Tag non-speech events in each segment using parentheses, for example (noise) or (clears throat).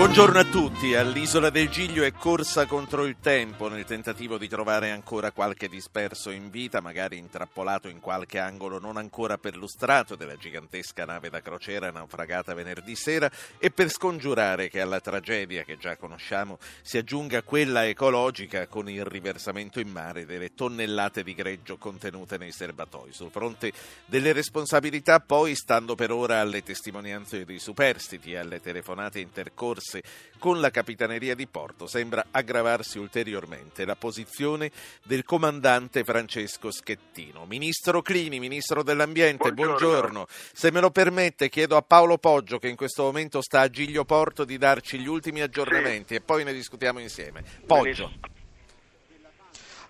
Buongiorno a tutti. All'isola del Giglio è corsa contro il tempo nel tentativo di trovare ancora qualche disperso in vita, magari intrappolato in qualche angolo non ancora perlustrato della gigantesca nave da crociera naufragata venerdì sera e per scongiurare che alla tragedia che già conosciamo si aggiunga quella ecologica con il riversamento in mare delle tonnellate di greggio contenute nei serbatoi. Sul fronte delle responsabilità poi, stando per ora alle testimonianze dei superstiti e alle telefonate intercorse interesse con la Capitaneria di Porto sembra aggravarsi ulteriormente la posizione del comandante Francesco Schettino. Ministro Clini, Ministro dell'Ambiente, buongiorno. buongiorno. Se me lo permette chiedo a Paolo Poggio che in questo momento sta a Giglio Porto di darci gli ultimi aggiornamenti sì. e poi ne discutiamo insieme. Poggio.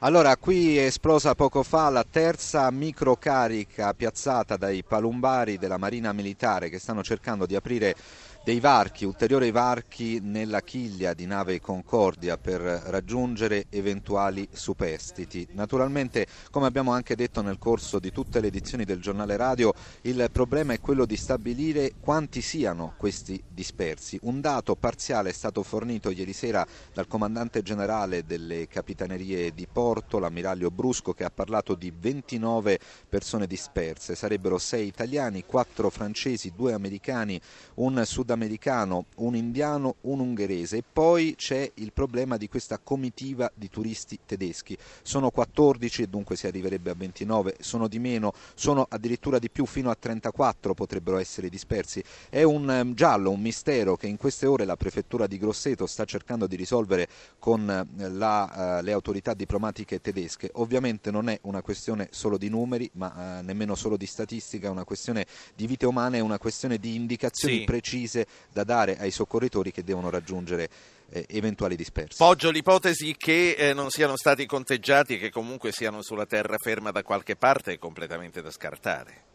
Allora, qui è esplosa poco fa la terza microcarica piazzata dai palumbari della Marina Militare che stanno cercando di aprire dei varchi, ulteriori varchi nella chiglia di nave Concordia per raggiungere eventuali superstiti. Naturalmente, come abbiamo anche detto nel corso di tutte le edizioni del giornale radio, il problema è quello di stabilire quanti siano questi dispersi. Un dato parziale è stato fornito ieri sera dal comandante generale delle capitanerie di Porto, l'ammiraglio Brusco, che ha parlato di 29 persone disperse. Sarebbero 6 italiani, 4 francesi, 2 americani, un sudamericano sudamericano, un indiano, un ungherese e poi c'è il problema di questa comitiva di turisti tedeschi. Sono 14 e dunque si arriverebbe a 29, sono di meno, sono addirittura di più, fino a 34 potrebbero essere dispersi. È un ehm, giallo, un mistero che in queste ore la prefettura di Grosseto sta cercando di risolvere con eh, la, uh, le autorità diplomatiche tedesche. Ovviamente non è una questione solo di numeri, ma uh, nemmeno solo di statistica, è una questione di vite umane, è una questione di indicazioni sì. precise precise da dare ai soccorritori che devono raggiungere eh, eventuali dispersi. Poggio l'ipotesi che eh, non siano stati conteggiati e che comunque siano sulla terraferma da qualche parte è completamente da scartare.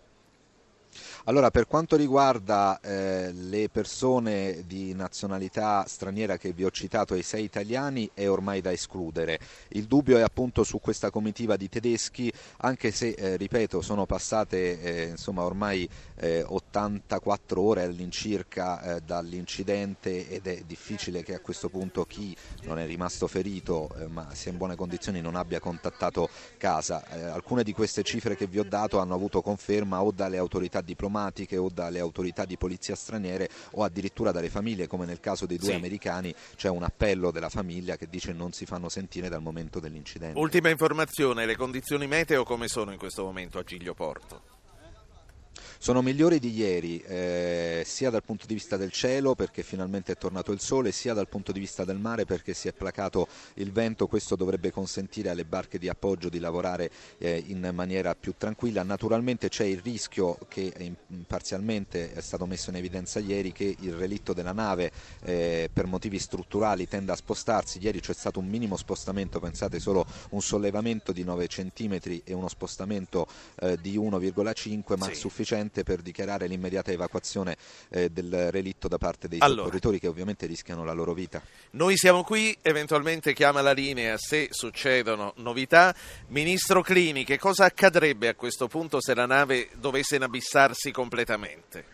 Allora, per quanto riguarda eh, le persone di nazionalità straniera che vi ho citato, i sei italiani, è ormai da escludere. Il dubbio è appunto su questa comitiva di tedeschi, anche se, eh, ripeto, sono passate eh, insomma, ormai 84 eh, ore all'incirca eh, dall'incidente ed è difficile che a questo punto chi non è rimasto ferito eh, ma sia in buone condizioni non abbia contattato casa. alcune di queste cifre che vi ho dato hanno avuto conferma o dalle autorità diplomatiche diplomatiche o dalle autorità di polizia straniere o addirittura dalle famiglie, come nel caso dei due sì. americani c'è un appello della famiglia che dice non si fanno sentire dal momento dell'incidente. Ultima informazione, le condizioni meteo come sono in questo momento a Giglio Porto? Sono migliori di ieri, eh, sia dal punto di vista del cielo perché finalmente è tornato il sole, sia dal punto di vista del mare perché si è placato il vento. Questo dovrebbe consentire alle barche di appoggio di lavorare eh, in maniera più tranquilla. Naturalmente c'è il rischio che in, parzialmente è stato messo in evidenza ieri che il relitto della nave eh, per motivi strutturali tenda a spostarsi. Ieri c'è stato un minimo spostamento, pensate solo un sollevamento di 9 cm e uno spostamento eh, di 1,5 ma sì. sufficiente sufficiente per dichiarare l'immediata evacuazione eh, del relitto da parte dei allora, soccorritori che ovviamente rischiano la loro vita. Noi siamo qui, eventualmente chiama la linea se succedono novità. Ministro Clini, che cosa accadrebbe a questo punto se la nave dovesse inabissarsi completamente?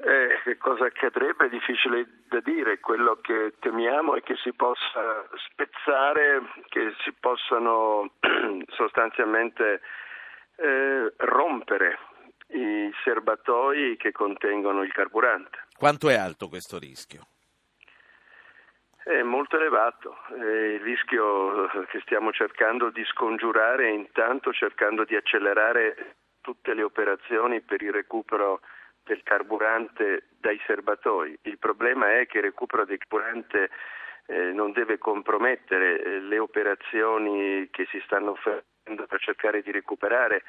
Eh, che cosa accadrebbe è difficile da dire, quello che temiamo è che si possa spezzare, che si possano (clears throat) sostanzialmente eh, rompere i serbatoi che contengono il carburante. Quanto è alto questo rischio? È molto elevato, è il rischio che stiamo cercando di scongiurare e intanto cercando di accelerare tutte le operazioni per il recupero del carburante dai serbatoi. Il problema è che il recupero del carburante eh, non deve compromettere eh, le operazioni che si stanno facendo per cercare di recuperare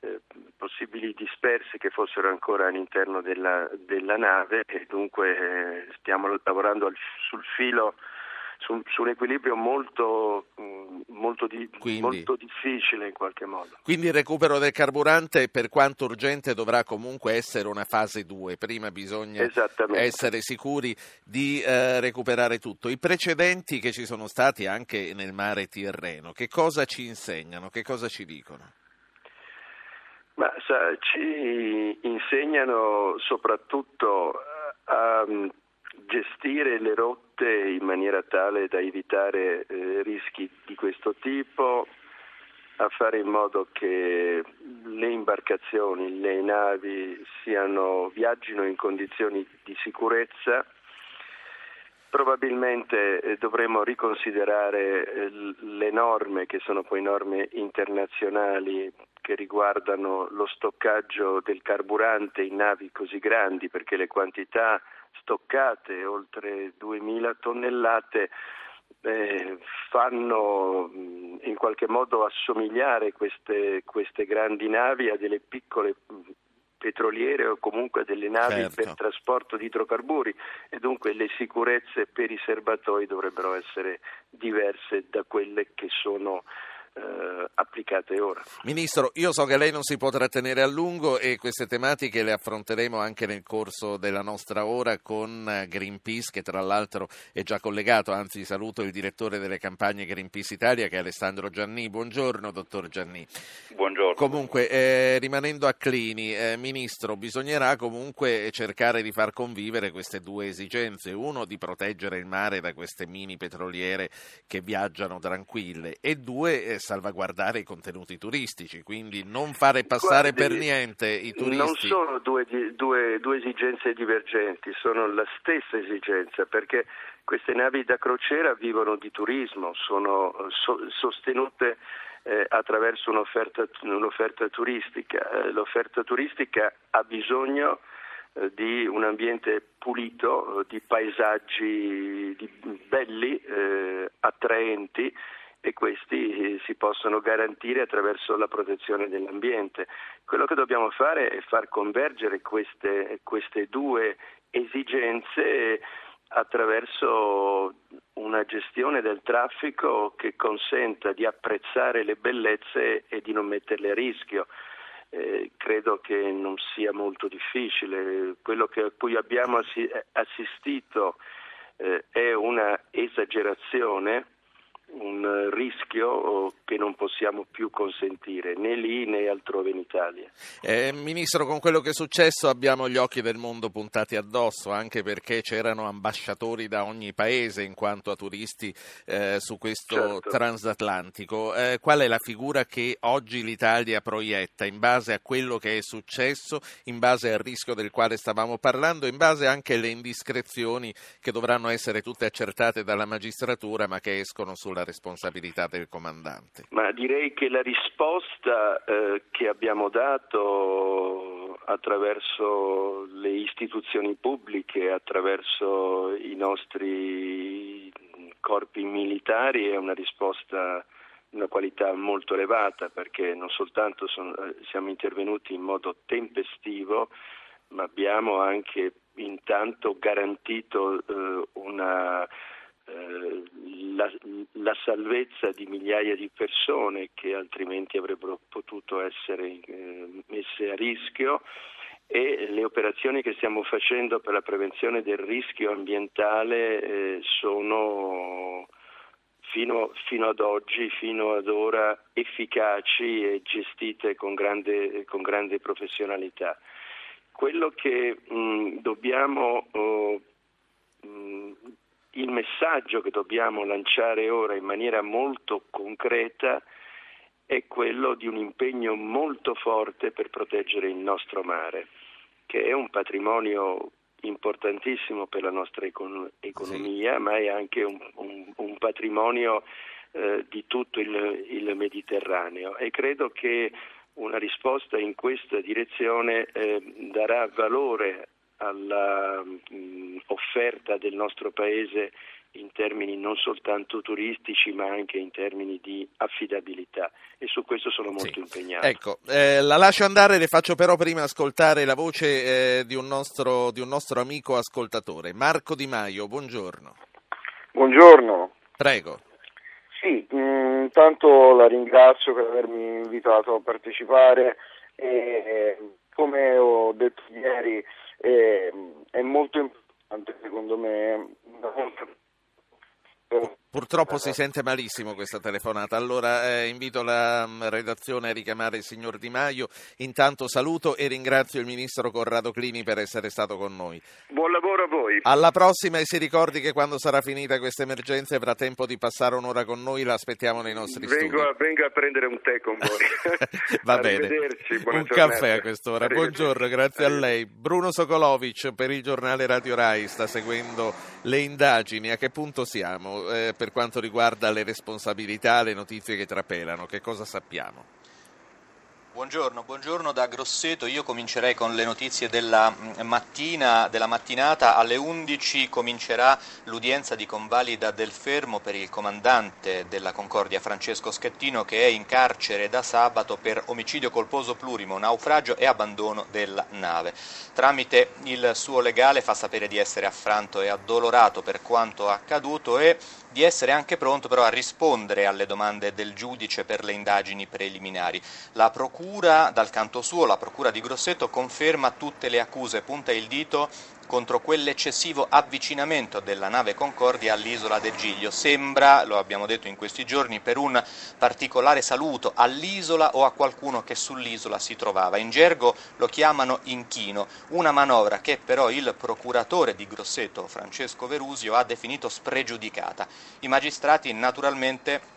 eh, possibili dispersi che fossero ancora all'interno della, della nave e dunque eh, stiamo lavorando al, sul filo su, su un equilibrio molto, mm, molto, di, Quindi- molto difficile in qualche modo. Quindi il recupero del carburante, per quanto urgente, dovrà comunque essere una fase 2. Prima bisogna essere sicuri di eh, recuperare tutto. I precedenti che ci sono stati anche nel mare Tirreno, che cosa ci insegnano, che cosa ci dicono? Ma sa, ci insegnano soprattutto a mm, gestire le rotte in maniera tale da evitare eh, rischi di questo tipo, a fare in modo che le imbarcazioni, le navi siano, viaggino in condizioni di sicurezza. Probabilmente eh, dovremo riconsiderare eh, le norme che sono poi norme internazionali che riguardano lo stoccaggio del carburante in navi così grandi perché le quantità stoccate, oltre 2000 tonnellate, eh, fanno mh, in qualche modo assomigliare queste, queste grandi navi a delle piccole mh, petroliere o comunque delle navi Certo. per trasporto di idrocarburi e dunque le sicurezze per i serbatoi dovrebbero essere diverse da quelle che sono eh, applicate ora. Ministro, io so che lei non si può trattenere a lungo e queste tematiche le affronteremo anche nel corso della nostra ora con eh, Greenpeace, che tra l'altro è già collegato, anzi saluto il direttore delle campagne Greenpeace Italia che è Alessandro Gianni. Buongiorno, dottor Gianni. Buongiorno. Comunque, eh, rimanendo a Clini, eh, Ministro, bisognerà comunque cercare di far convivere queste due esigenze. Uno, di proteggere il mare da queste mini petroliere che viaggiano tranquille e due, eh, salvaguardare i contenuti turistici, quindi non fare passare Guardi, per niente i Non turisti. sono due, due- due esigenze divergenti, sono la stessa esigenza perché queste navi da crociera vivono di turismo, sono so- sostenute eh, attraverso un'offerta, un'offerta turistica. Eh, l'offerta turistica ha bisogno eh, di un ambiente pulito, di paesaggi di- belli, eh, attraenti e questi eh, si possono garantire attraverso la protezione dell'ambiente. Quello che dobbiamo fare è far convergere queste, queste due esigenze attraverso una gestione del traffico che consenta di apprezzare le bellezze e di non metterle a rischio. Eh, credo che non sia molto difficile. Quello che, a cui abbiamo assi- assistito eh, è una esagerazione, un rischio che non possiamo più consentire né lì né altrove in Italia. Eh, Ministro, con quello che è successo abbiamo gli occhi del mondo puntati addosso, anche perché c'erano ambasciatori da ogni paese in quanto a turisti eh, su questo Certo. transatlantico. Eh, qual è la figura che oggi l'Italia proietta in base a quello che è successo, in base al rischio del quale stavamo parlando, in base anche alle indiscrezioni che dovranno essere tutte accertate dalla magistratura ma che escono sulla responsabilità del comandante? Ma direi che la risposta eh, che abbiamo dato attraverso le istituzioni pubbliche, attraverso i nostri corpi militari è una risposta di una qualità molto elevata perché non soltanto sono- siamo intervenuti in modo tempestivo, ma abbiamo anche intanto garantito eh, una eh, la, la salvezza di migliaia di persone che altrimenti avrebbero potuto essere eh, messe a rischio e le operazioni che stiamo facendo per la prevenzione del rischio ambientale eh, sono fino, fino ad oggi, fino ad ora efficaci e gestite con grande, con grande professionalità. Quello che mh, dobbiamo oh, mh, il messaggio che dobbiamo lanciare ora in maniera molto concreta è quello di un impegno molto forte per proteggere il nostro mare, che è un patrimonio importantissimo per la nostra econ- economia, ma è anche un, un- un patrimonio eh, di tutto il, il Mediterraneo. E credo che una risposta in questa direzione eh, darà valore alla mh, offerta del nostro paese in termini non soltanto turistici ma anche in termini di affidabilità e su questo sono molto Sì. impegnato. Ecco, eh, la lascio andare, le faccio però prima ascoltare la voce eh, di, un nostro, di un nostro amico ascoltatore, Marco Di Maio, buongiorno. Buongiorno, Prego. Sì, intanto la ringrazio per avermi invitato a partecipare e come ho detto ieri è, è molto importante secondo me Purtroppo si sente malissimo questa telefonata, allora eh, invito la mm, redazione a richiamare il signor Di Maio. Intanto saluto e ringrazio il ministro Corrado Clini per essere stato con noi. Buon lavoro a voi. Alla prossima e si ricordi che quando sarà finita questa emergenza avrà tempo di passare un'ora con noi, la aspettiamo nei nostri vengo studi. A, vengo a prendere un tè con voi. (laughs) Va bene, un caffè a quest'ora. Buongiorno, grazie a lei. Bruno Sokolovic per il giornale Radio Rai sta seguendo le indagini. A che punto siamo? Eh, per quanto riguarda le responsabilità, le notizie che trapelano, che cosa sappiamo? Buongiorno, buongiorno, da Grosseto, io comincerei con le notizie della mm, mattina, della mattinata, alle 11 comincerà l'udienza di convalida del fermo per il comandante della Concordia Francesco Schettino che è in carcere da sabato per omicidio colposo plurimo, naufragio e abbandono della nave. Tramite il suo legale fa sapere di essere affranto e addolorato per quanto accaduto e di essere anche pronto però a rispondere alle domande del giudice per le indagini preliminari. La procura, dal canto suo, la procura di Grosseto conferma tutte le accuse, punta il dito contro quell'eccessivo avvicinamento della nave Concordia all'isola del Giglio. Sembra, lo abbiamo detto in questi giorni, per un particolare saluto all'isola o a qualcuno che sull'isola si trovava. In gergo lo chiamano inchino, una manovra che però il procuratore di Grosseto, Francesco Verusio, ha definito spregiudicata. I magistrati naturalmente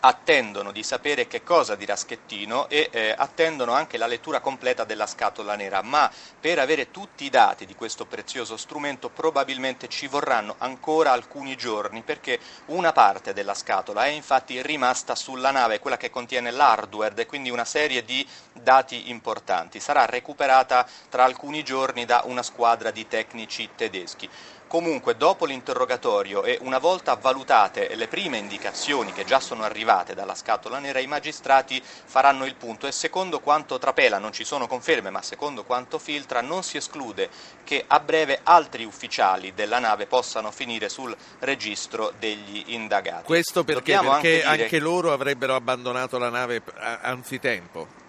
attendono di sapere che cosa dirà Schettino e eh, attendono anche la lettura completa della scatola nera, ma per avere tutti i dati di questo prezioso strumento probabilmente ci vorranno ancora alcuni giorni perché una parte della scatola è infatti rimasta sulla nave, quella che contiene l'hardware e quindi una serie di dati importanti. Sarà recuperata tra alcuni giorni da una squadra di tecnici tedeschi. Comunque, dopo l'interrogatorio e una volta valutate le prime indicazioni che già sono arrivate dalla scatola nera, i magistrati faranno il punto. E secondo quanto trapela, non ci sono conferme, ma secondo quanto filtra, non si esclude che a breve altri ufficiali della nave possano finire sul registro degli indagati. Questo perché, perché anche, dire... anche loro avrebbero abbandonato la nave anzitempo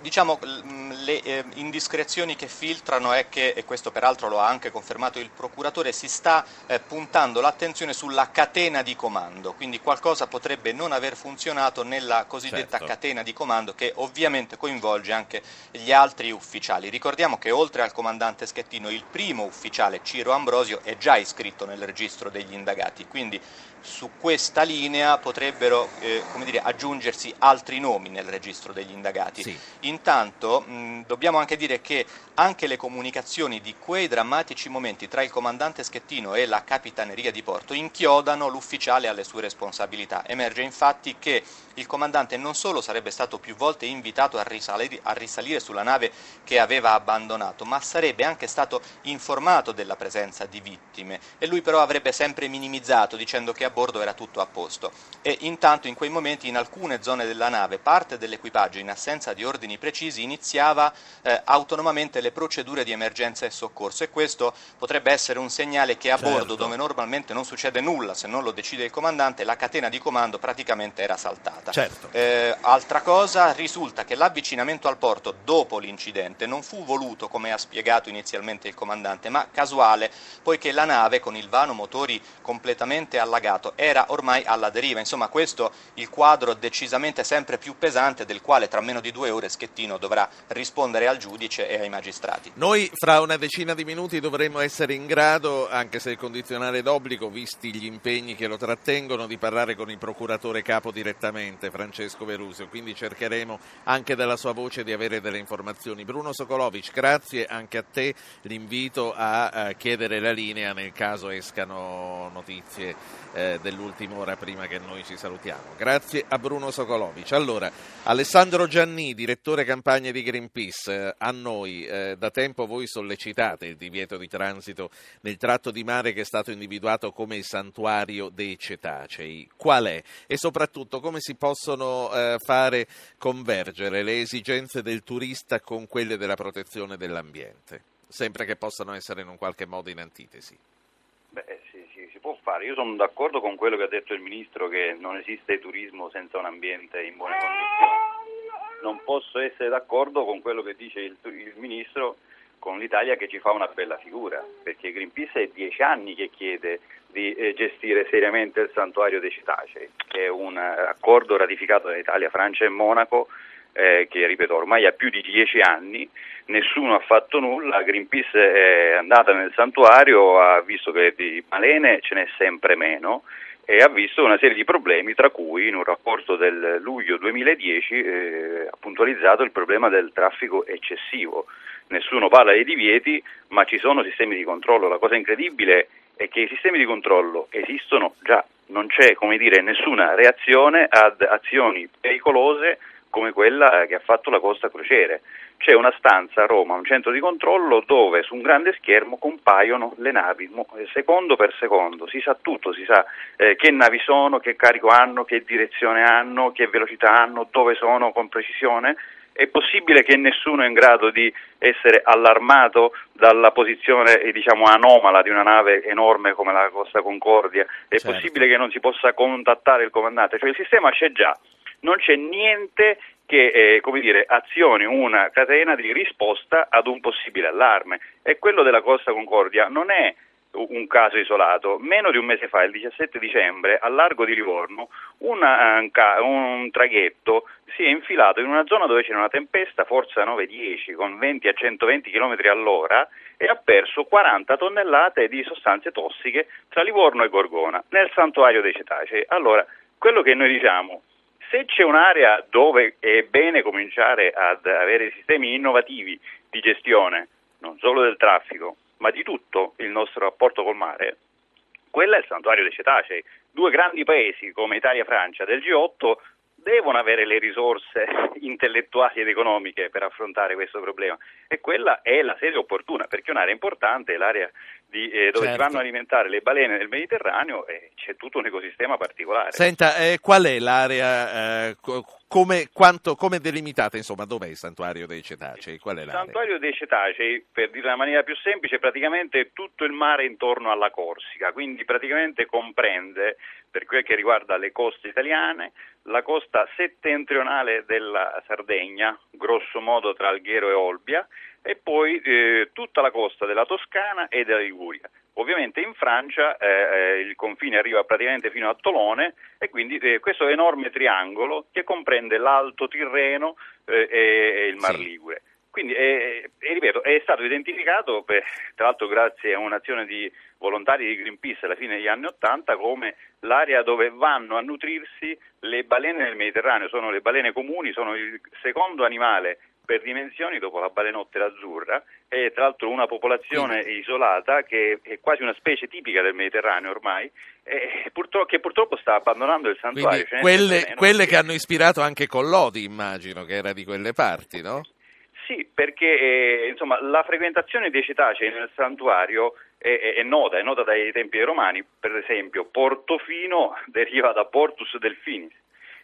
diciamo, le eh, indiscrezioni che filtrano è che, e questo peraltro lo ha anche confermato il procuratore, si sta eh, puntando l'attenzione sulla catena di comando, quindi qualcosa potrebbe non aver funzionato nella cosiddetta certo. catena di comando che ovviamente coinvolge anche gli altri ufficiali. Ricordiamo che oltre al comandante Schettino il primo ufficiale, Ciro Ambrosio, è già iscritto nel registro degli indagati, quindi su questa linea potrebbero eh, dire, aggiungersi altri nomi nel registro degli indagati. Sì. Intanto mh, dobbiamo anche dire che anche le comunicazioni di quei drammatici momenti tra il comandante Schettino e la capitaneria di porto inchiodano l'ufficiale alle sue responsabilità. Emerge infatti che il comandante non solo sarebbe stato più volte invitato a risalire, a risalire sulla nave che aveva abbandonato, ma sarebbe anche stato informato della presenza di vittime e lui però avrebbe sempre minimizzato dicendo che a bordo era tutto a posto. E intanto in quei momenti in alcune zone della nave parte dell'equipaggio in assenza di ordini precisi iniziava eh, autonomamente le procedure di emergenza e soccorso e questo potrebbe essere un segnale che a certo. bordo, dove normalmente non succede nulla se non lo decide il comandante, la catena di comando praticamente era saltata. Certo. Eh, altra cosa, risulta che l'avvicinamento al porto dopo l'incidente non fu voluto, come ha spiegato inizialmente il comandante, ma casuale, poiché la nave con il vano motori completamente allagato era ormai alla deriva. Insomma, questo il quadro decisamente sempre più pesante del quale tra meno di due ore Schettino dovrà rispondere al giudice e ai magistrati magistrati. Noi fra una decina di minuti dovremo essere in grado, anche se il condizionale d'obbligo, visti gli impegni che lo trattengono, di parlare con il procuratore capo direttamente, Francesco Verusio, quindi cercheremo anche dalla sua voce di avere delle informazioni. Bruno Sokolovic, grazie anche a te, l'invito a, a chiedere la linea nel caso escano notizie eh, dell'ultima ora prima che noi ci salutiamo. Grazie a Bruno Sokolovic. Allora, Alessandro Gianni, direttore campagna di Greenpeace, a noi eh, da tempo voi sollecitate il divieto di transito nel tratto di mare che è stato individuato come il santuario dei cetacei. Qual è? E soprattutto come si possono eh, fare convergere le esigenze del turista con quelle della protezione dell'ambiente, sempre che possano essere in un qualche modo in antitesi? Sì, sì, può fare. Io sono d'accordo con quello che ha detto il Ministro che non esiste turismo senza un ambiente in buone condizioni. Non posso essere d'accordo con quello che dice il, il Ministro con l'Italia che ci fa una bella figura, perché Greenpeace è dieci anni che chiede di eh, gestire seriamente il santuario dei cetacei, che è un accordo ratificato da Italia, Francia e Monaco eh, che ripeto ormai ha più di dieci anni, nessuno ha fatto nulla, Greenpeace è andata nel santuario, ha visto che di balene ce n'è sempre meno e ha visto una serie di problemi, tra cui in un rapporto del luglio 2010 eh, ha puntualizzato il problema del traffico eccessivo. Nessuno parla dei divieti, ma ci sono sistemi di controllo. La cosa incredibile è che i sistemi di controllo esistono già, non c'è dire, nessuna reazione ad azioni pericolose come quella eh, che ha fatto la Costa Crociere. C'è una stanza a Roma, un centro di controllo dove su un grande schermo compaiono le navi eh, secondo per secondo, si sa tutto, si sa eh, che navi sono, che carico hanno, che direzione hanno, che velocità hanno, dove sono con precisione. È possibile che nessuno è in grado di essere allarmato dalla posizione eh, diciamo, anomala di una nave enorme come la Costa Concordia? È certo. possibile che non si possa contattare il comandante? Cioè il sistema c'è già, non c'è niente che eh, dire, azioni una catena di risposta ad un possibile allarme e quello della Costa Concordia non è un caso isolato. Meno di un mese fa, il 17 dicembre, al largo di Livorno, una, eh, un traghetto si è infilato in una zona dove c'era una tempesta, forza 9-10, con 20 a 120 km all'ora e ha perso 40 tonnellate di sostanze tossiche tra Livorno e Gorgona, nel santuario dei cetacei. Allora, quello che noi diciamo se c'è un'area dove è bene cominciare ad avere sistemi innovativi di gestione, non solo del traffico, ma di tutto il nostro rapporto col mare, quella è il santuario dei cetacei. Due grandi paesi come Italia e Francia del G8 devono avere le risorse (laughs) intellettuali ed economiche per affrontare questo problema e quella è la sede opportuna perché è un'area importante, l'area di, eh, dove certo. si vanno a alimentare le balene nel Mediterraneo e c'è tutto un ecosistema particolare. Senta, eh, qual è l'area, eh, come, quanto, come delimitata, insomma, dov'è il santuario dei cetacei? Qual è il santuario dei cetacei, per dire in maniera più semplice, praticamente tutto il mare intorno alla Corsica, quindi praticamente comprende, per quel che riguarda le coste italiane, la costa settentrionale della Sardegna, grosso modo tra Alghero e Olbia, e poi eh, tutta la costa della Toscana e della Liguria. Ovviamente in Francia eh, eh, il confine arriva praticamente fino a Tolone e quindi eh, questo enorme triangolo che comprende l'Alto Tirreno eh, e, il Mar sì. Ligure. Quindi, e, ripeto, è stato identificato, per, tra l'altro grazie a un'azione di volontari di Greenpeace alla fine degli anni Ottanta, come l'area dove vanno a nutrirsi le balene nel Mediterraneo. Sono le balene comuni, sono il secondo animale per dimensioni dopo la balenottera azzurra è tra l'altro una popolazione isolata che è quasi una specie tipica del Mediterraneo ormai e purtroppo, che purtroppo sta abbandonando il santuario. Quelle, quelle che hanno ispirato anche Collodi immagino che era di quelle parti, no? Sì, perché eh, insomma, la frequentazione dei cetacei nel santuario è, è, è, nota, è nota dai tempi romani, per esempio Portofino (laughs) deriva da Portus Delfinis,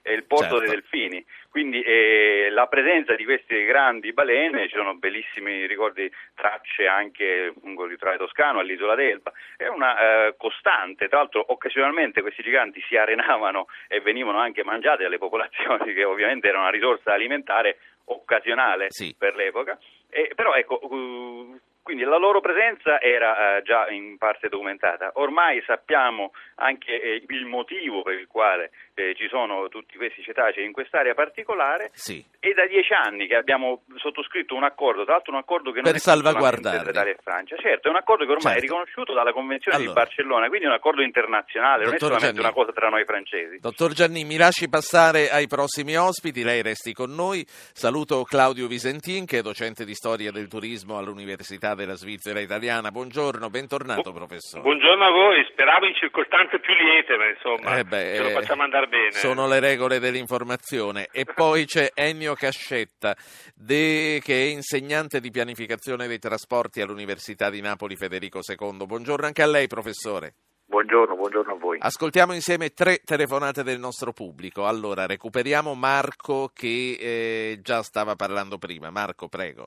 è il porto certo. dei delfini, quindi eh, la presenza di queste grandi balene, ci sono bellissimi ricordi, tracce anche lungo il litorale toscano, all'isola d'Elba, è una eh, costante, tra l'altro occasionalmente questi giganti si arenavano e venivano anche mangiati dalle popolazioni che ovviamente era una risorsa alimentare occasionale sì. per l'epoca, eh, però ecco, uh, quindi la loro presenza era eh, già in parte documentata. Ormai sappiamo anche eh, il motivo per il quale eh, ci sono tutti questi cetacei in quest'area particolare. Sì. È da dieci anni che abbiamo sottoscritto un accordo, tra l'altro un accordo che non per è salvaguardare Italia e Francia. Certo, è un accordo che ormai certo. è riconosciuto dalla Convenzione allora. di Barcellona, quindi è un accordo internazionale, Dottor non è solamente Gianni. una cosa tra noi francesi. Dottor Gianni, mi lasci passare ai prossimi ospiti, lei resti con noi. Saluto Claudio Visentin, che è docente di storia del turismo all'Università della Svizzera Italiana. Buongiorno, bentornato Bu- professore. Buongiorno a voi, speravo in circostanze più liete, ma insomma eh beh, ce lo facciamo andare bene. Sono le regole dell'informazione. E poi c'è Ennio Cascetta, de, che è insegnante di pianificazione dei trasporti all'Università di Napoli Federico II. Buongiorno anche a lei, professore. Buongiorno, buongiorno a voi. Ascoltiamo insieme tre telefonate del nostro pubblico. Allora, recuperiamo Marco che eh, già stava parlando prima. Marco, prego.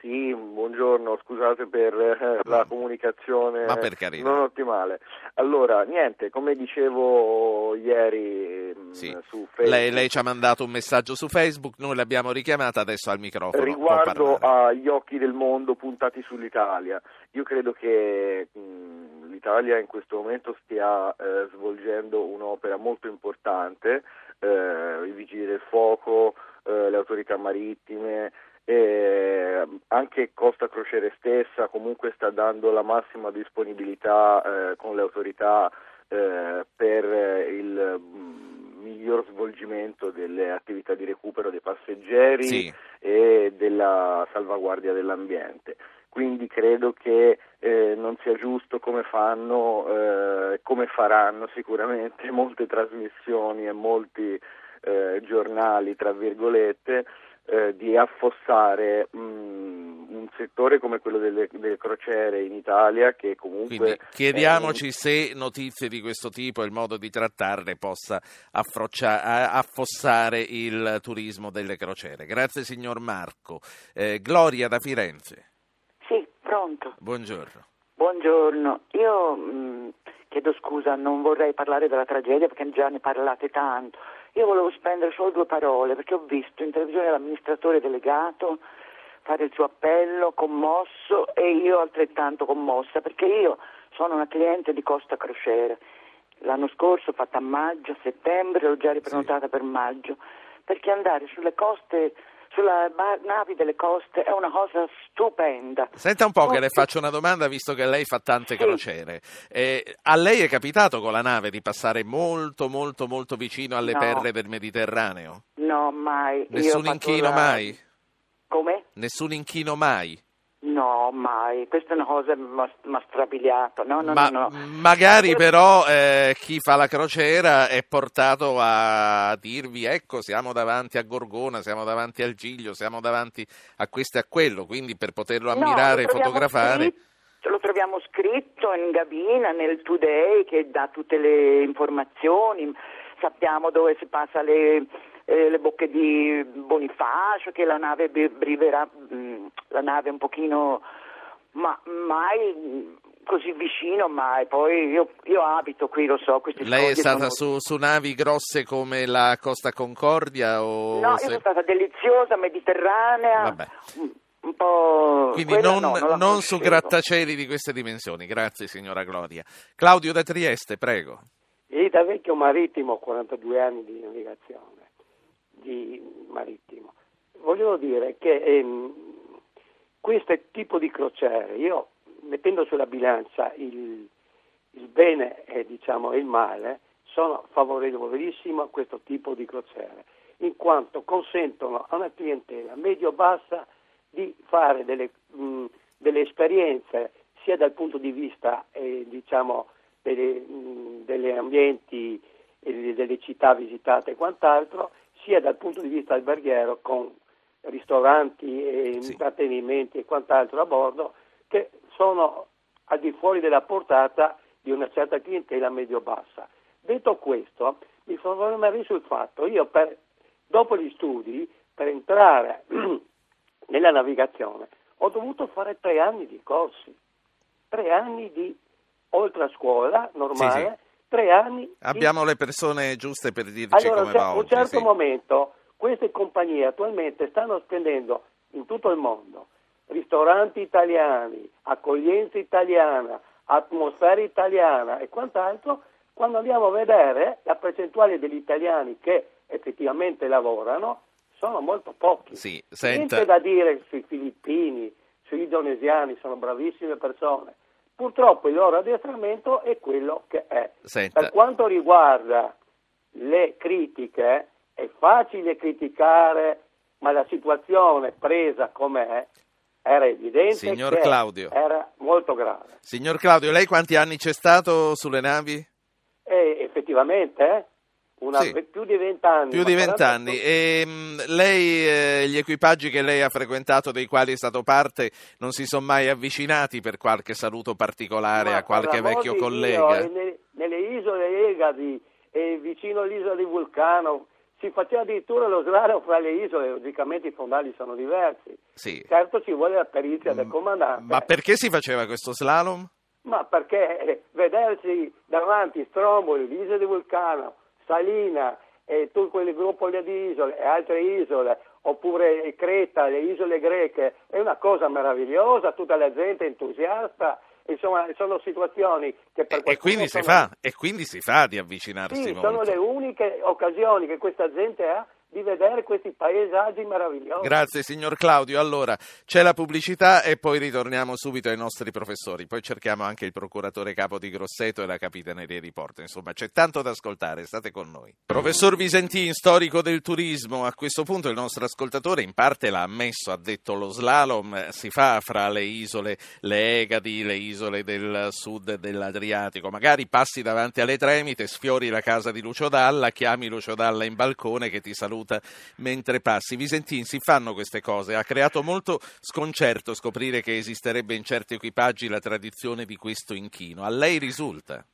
Sì, buongiorno, scusate per eh, la comunicazione per non ottimale. Allora, niente, come dicevo ieri mm, sì. su Facebook... Lei, lei, ci ha mandato un messaggio su Facebook, noi l'abbiamo richiamata adesso al microfono. Riguardo agli occhi del mondo puntati sull'Italia, io credo che mh, mm, l'Italia in questo momento stia eh, svolgendo un'opera molto importante, eh, i vigili del fuoco, eh, le autorità marittime, eh, anche Costa Crociere stessa comunque sta dando la massima disponibilità eh, con le autorità eh, per il mm, miglior svolgimento delle attività di recupero dei passeggeri sì. e della salvaguardia dell'ambiente. Quindi credo che eh, non sia giusto come fanno, eh, come faranno sicuramente (laughs) molte trasmissioni e molti eh, giornali, tra virgolette, eh, di affossare mh, mm, un settore come quello delle, delle, crociere in Italia che comunque... Quindi chiediamoci è... se notizie di questo tipo e il modo di trattarle possa affossare il turismo delle crociere. Grazie signor Marco. Eh, Gloria da Firenze. Sì, pronto. Buongiorno. Buongiorno. Io mh, mm, chiedo scusa, non vorrei parlare della tragedia perché già ne parlate tanto io volevo spendere solo due parole perché ho visto in televisione l'amministratore delegato fare il suo appello commosso e io altrettanto commossa perché io sono una cliente di Costa Crociere. L'anno scorso, fatta a maggio, a settembre, l'ho già riprenotata sì. per maggio, perché andare sulle coste sulla navi delle coste è una cosa stupenda. Senta un po' che le faccio una domanda visto che lei fa tante sì. crociere. Eh, a lei è capitato con la nave di passare molto molto molto vicino alle no. perle del Mediterraneo? No, mai. Nessun inchino la... mai? Come? Nessun inchino mai? No, mai, questa è una cosa che mi ha strabiliato. No, no, Ma no, magari però eh, chi fa la crociera è portato a dirvi ecco siamo davanti a Gorgona, siamo davanti al Giglio, siamo davanti a questo e a quello, quindi per poterlo ammirare e fotografare... Scritto, lo troviamo scritto in Gabina, nel Today che dà tutte le informazioni, sappiamo dove si passa le eh, le bocche di Bonifacio, che la nave briverà, mm, la nave un pochino, ma mai così vicino mai. Poi io, io abito qui, lo so. Lei è stata su, su, navi grosse come la Costa Concordia? O no, se... io sono stata deliziosa, mediterranea. Vabbè. Un po'... Quindi non, no, non, non su grattacieli di queste dimensioni. Grazie signora Gloria. Claudio da Trieste, prego. E da vecchio marittimo, 42 anni di navigazione di marittimo. Volevo dire che ehm, questo tipo di crociere, io mettendo sulla bilancia il, il bene e diciamo, il male, sono favorevolissimo a questo tipo di crociere, in quanto consentono a una clientela medio-bassa di fare delle, mh, delle esperienze sia dal punto di vista eh, diciamo, delle ambienti, eh, delle città visitate e quant'altro, sia dal punto di vista alberghiero con ristoranti e sì. intrattenimenti e quant'altro a bordo che sono al di fuori della portata di una certa clientela medio-bassa. Detto questo, mi soffermerei sul fatto, io per, dopo gli studi, per entrare (clears throat) nella navigazione, ho dovuto fare tre anni di corsi, tre anni di, oltre a scuola normale, sì, sì tre anni. Abbiamo di... le persone giuste per dirci allora, come va oggi. A un certo sì. momento queste compagnie attualmente stanno spendendo in tutto il mondo ristoranti italiani, accoglienza italiana, atmosfera italiana e quant'altro, quando andiamo a vedere la percentuale degli italiani che effettivamente lavorano sono molto pochi. Sì, senta... Niente da dire sui filippini, sugli indonesiani, sono bravissime persone Purtroppo il loro addestramento è quello che è. Senta. Per quanto riguarda le critiche, è facile criticare, ma la situazione presa com'è era evidente Signor Claudio. era molto grave. Signor Claudio, lei quanti anni c'è stato sulle navi? Eh, effettivamente, eh? Una, sì. più di vent'anni. Più di vent'anni. E mh, lei, eh, gli equipaggi che lei ha frequentato, dei quali è stato parte, non si sono mai avvicinati per qualche saluto particolare Ma a qualche vecchio collega? Io, nelle, nelle, isole Egadi e vicino all'isola di Vulcano si faceva addirittura lo slalom fra le isole, logicamente i fondali sono diversi. Sì. Certo ci vuole la perizia del comandante. Ma perché si faceva questo slalom? Ma perché eh, vedersi davanti Stromboli, l'isola di Vulcano, Salina e tutto quel gruppo di isole e altre isole, oppure Creta, le isole greche, è una cosa meravigliosa, tutta la gente entusiasta insomma sono situazioni che per e, quindi sono... si fa, e quindi si fa di avvicinarsi sì, molto. sono le uniche occasioni che questa gente ha di vedere questi paesaggi meravigliosi. Grazie signor Claudio. Allora c'è la pubblicità e poi ritorniamo subito ai nostri professori. Poi cerchiamo anche il procuratore capo di Grosseto e la capitaneria di Porto. Insomma, c'è tanto da ascoltare, state con noi. Professor Visentin, storico del turismo, a questo punto il nostro ascoltatore in parte l'ha ammesso, ha detto lo slalom si fa fra le isole, le Egadi, le isole del sud dell'Adriatico. Magari passi davanti alle Tremite, sfiori la casa di Lucio Dalla, chiami Lucio Dalla in balcone che ti saluta saluta mentre passi. Visentin si fanno queste cose, ha creato molto sconcerto scoprire che esisterebbe in certi equipaggi la tradizione di questo inchino. A lei risulta?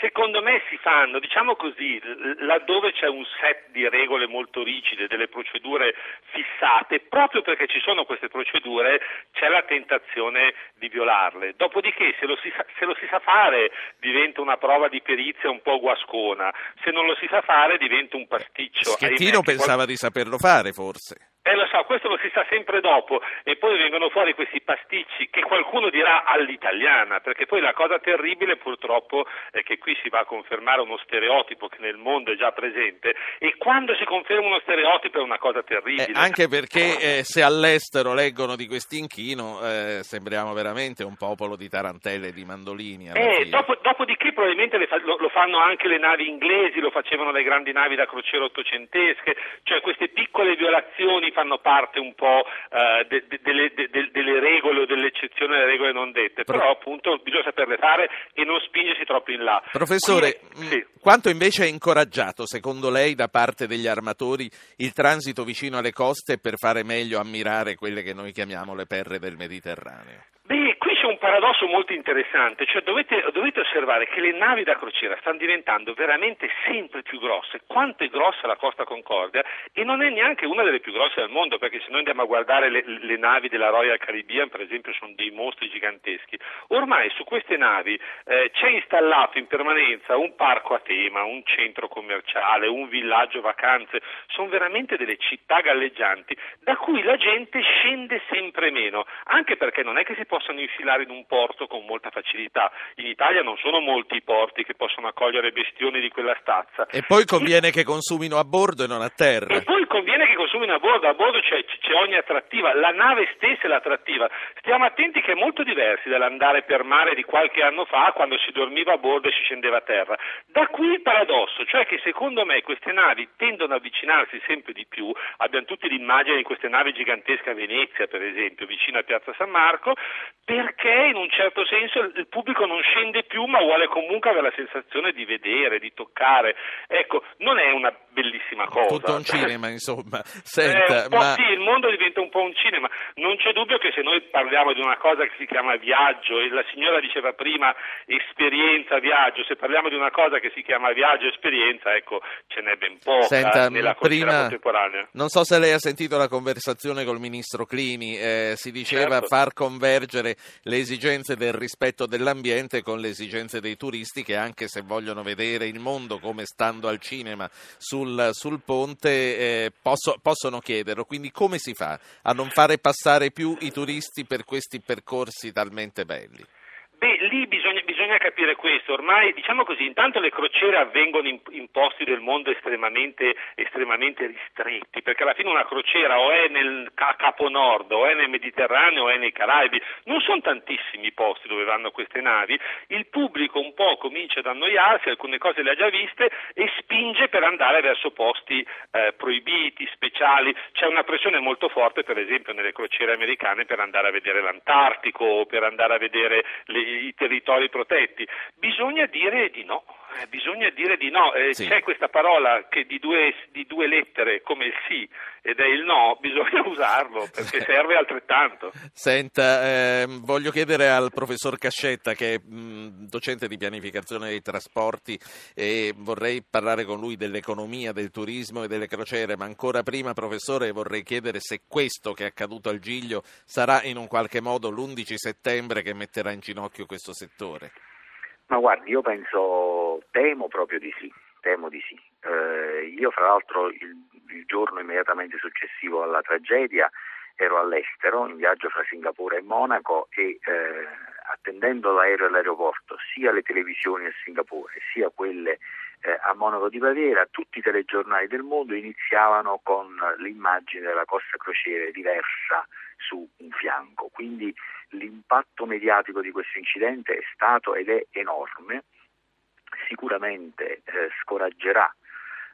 Secondo me si fanno, diciamo così, laddove c'è un set di regole molto rigide, delle procedure fissate, proprio perché ci sono queste procedure c'è la tentazione di violarle. Dopodiché se lo si, se lo si sa fare diventa una prova di perizia un po' guascona, se non lo si sa fare diventa un pasticcio. Schettino pensava qual... di saperlo fare forse. Eh lo so, questo lo si sa sempre dopo e poi vengono fuori questi pasticci che qualcuno dirà all'italiana, perché poi la cosa terribile purtroppo è che qui si va a confermare uno stereotipo che nel mondo è già presente e quando si conferma uno stereotipo è una cosa terribile. Eh, anche perché eh, se all'estero leggono di quest'inchino eh, sembriamo veramente un popolo di tarantelle e di mandolini. Eh, dopo, dopodiché probabilmente fa, lo, lo, fanno anche le navi inglesi, lo facevano le grandi navi da crociera ottocentesche, cioè queste piccole violazioni fanno parte un po' eh, de, de, delle, de, delle, regole o delle eccezioni alle regole non dette, Pro... però appunto bisogna saperle fare e non spingersi troppo in là. Professore, Quindi, sì. quanto invece è incoraggiato secondo lei da parte degli armatori il transito vicino alle coste per fare meglio ammirare quelle che noi chiamiamo le perre del Mediterraneo? Beh, qui c'è un paradosso molto interessante, cioè dovete, dovete, osservare che le navi da crociera stanno diventando veramente sempre più grosse, quanto è grossa la Costa Concordia e non è neanche una delle più grosse del mondo, perché se noi andiamo a guardare le, le navi della Royal Caribbean, per esempio, sono dei mostri giganteschi. Ormai su queste navi eh, c'è installato in permanenza un parco a tema, un centro commerciale, un villaggio vacanze, sono veramente delle città galleggianti da cui la gente scende sempre meno, anche perché non è che si può possono infilare in un porto con molta facilità. In Italia non sono molti i porti che possono accogliere bestioni di quella stazza. E poi conviene che consumino a bordo e non a terra. E poi conviene che consumino a bordo, a bordo c'è, c'è ogni attrattiva, la nave stessa è l'attrattiva. Stiamo attenti che è molto diversi dall'andare per mare di qualche anno fa quando si dormiva a bordo e si scendeva a terra. Da qui il paradosso, cioè che secondo me queste navi tendono ad avvicinarsi sempre di più, abbiamo tutti l'immagine di queste navi gigantesche a Venezia per esempio, vicino a Piazza San Marco, perché in un certo senso il pubblico non scende più ma vuole comunque avere la sensazione di vedere, di toccare. Ecco, non è una bellissima cosa. Tutto un cinema, insomma. (laughs) Senta, eh, ma... Sì, il mondo diventa un po' un cinema. Non c'è dubbio che se noi parliamo di una cosa che si chiama viaggio, e la signora diceva prima esperienza, viaggio, se parliamo di una cosa che si chiama viaggio, esperienza, ecco, ce n'è ben poca Senta, nella prima, contemporanea. Non so se lei ha sentito la conversazione col ministro Clini, eh, si diceva certo. far convergere convergere le esigenze del rispetto dell'ambiente con le esigenze dei turisti che anche se vogliono vedere il mondo come stando al cinema sul, sul ponte eh, posso, possono chiederlo. Quindi come si fa a non fare passare più i turisti per questi percorsi talmente belli? Beh, lì bisogna, bisogna, capire questo, ormai diciamo così, intanto le crociere avvengono in, in posti del mondo estremamente, estremamente, ristretti, perché alla fine una crociera o è nel Capo Nord, o è nel Mediterraneo, o è nei Caraibi, non sono tantissimi i posti dove vanno queste navi, il pubblico un po' comincia ad annoiarsi, alcune cose le ha già viste e spinge per andare verso posti eh, proibiti, speciali, c'è una pressione molto forte per esempio nelle crociere americane per andare a vedere l'Antartico o per andare a vedere le i territori protetti. Bisogna dire di no. Eh, bisogna dire di no, eh, Sì. c'è questa parola che di due, di due lettere come il sì ed è il no, bisogna (laughs) usarlo perché serve altrettanto. Senta, ehm, voglio chiedere al professor Cascetta, che è mh, docente di pianificazione dei trasporti, e vorrei parlare con lui dell'economia, del turismo e delle crociere, ma ancora prima, professore, vorrei chiedere se questo che è accaduto al Giglio sarà in un qualche modo l'11 settembre che metterà in ginocchio questo settore. Ma guardi, io penso, temo proprio di sì, temo di sì. Eh, io fra l'altro il, il giorno immediatamente successivo alla tragedia ero all'estero, in viaggio fra Singapore e Monaco e eh, attendendo l'aereo all'aeroporto, sia le televisioni a Singapore sia quelle eh, a Monaco di Baviera, tutti i telegiornali del mondo iniziavano con l'immagine della Costa Crociere diversa su un fianco, quindi l'impatto mediatico di questo incidente è stato ed è enorme, sicuramente eh, scoraggerà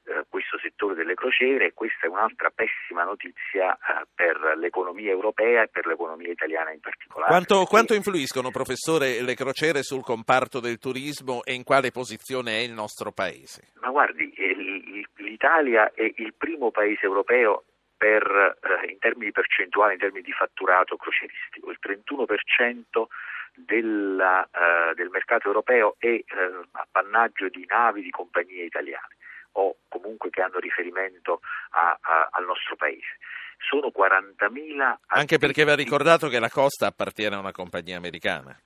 eh, questo settore delle crociere e questa è un'altra pessima notizia eh, per l'economia europea e per l'economia italiana in particolare. Quanto, perché- quanto influiscono, professore, le crociere sul comparto del turismo e in quale posizione è il nostro paese? Ma guardi, eh, l'Italia è il primo paese europeo per, eh, in termini percentuali, in termini di fatturato crocieristico. Il 31% della, eh, del mercato europeo è eh, appannaggio di navi di compagnie italiane o comunque che hanno riferimento a- a- al nostro paese. Sono 40.000 Anche perché va ricordato che la costa appartiene a una compagnia americana.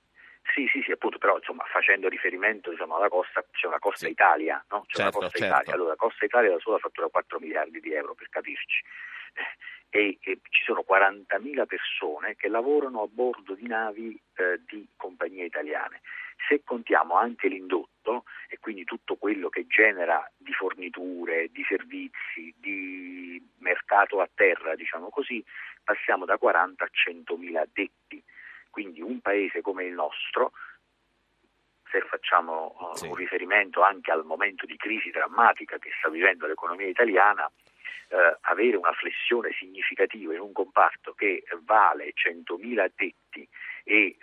Sì, sì, sì, appunto, però insomma facendo riferimento diciamo, alla costa, c'è una Costa Sì. Italia, no? C'è Certo, una Costa certo. Italia. Allora, Costa Italia da sola fattura 4 miliardi di euro, per capirci. Eh, E, e ci sono 40.000 persone che lavorano a bordo di navi eh, di compagnie italiane. Se contiamo anche l'indotto e quindi tutto quello che genera di forniture, di servizi, di mercato a terra, diciamo così, passiamo da 40 a 100.000 addetti. Quindi un paese come il nostro, se facciamo uh, Sì. un riferimento anche al momento di crisi drammatica che sta vivendo l'economia italiana, eh, avere una flessione significativa in un comparto che vale 100.000 addetti e eh,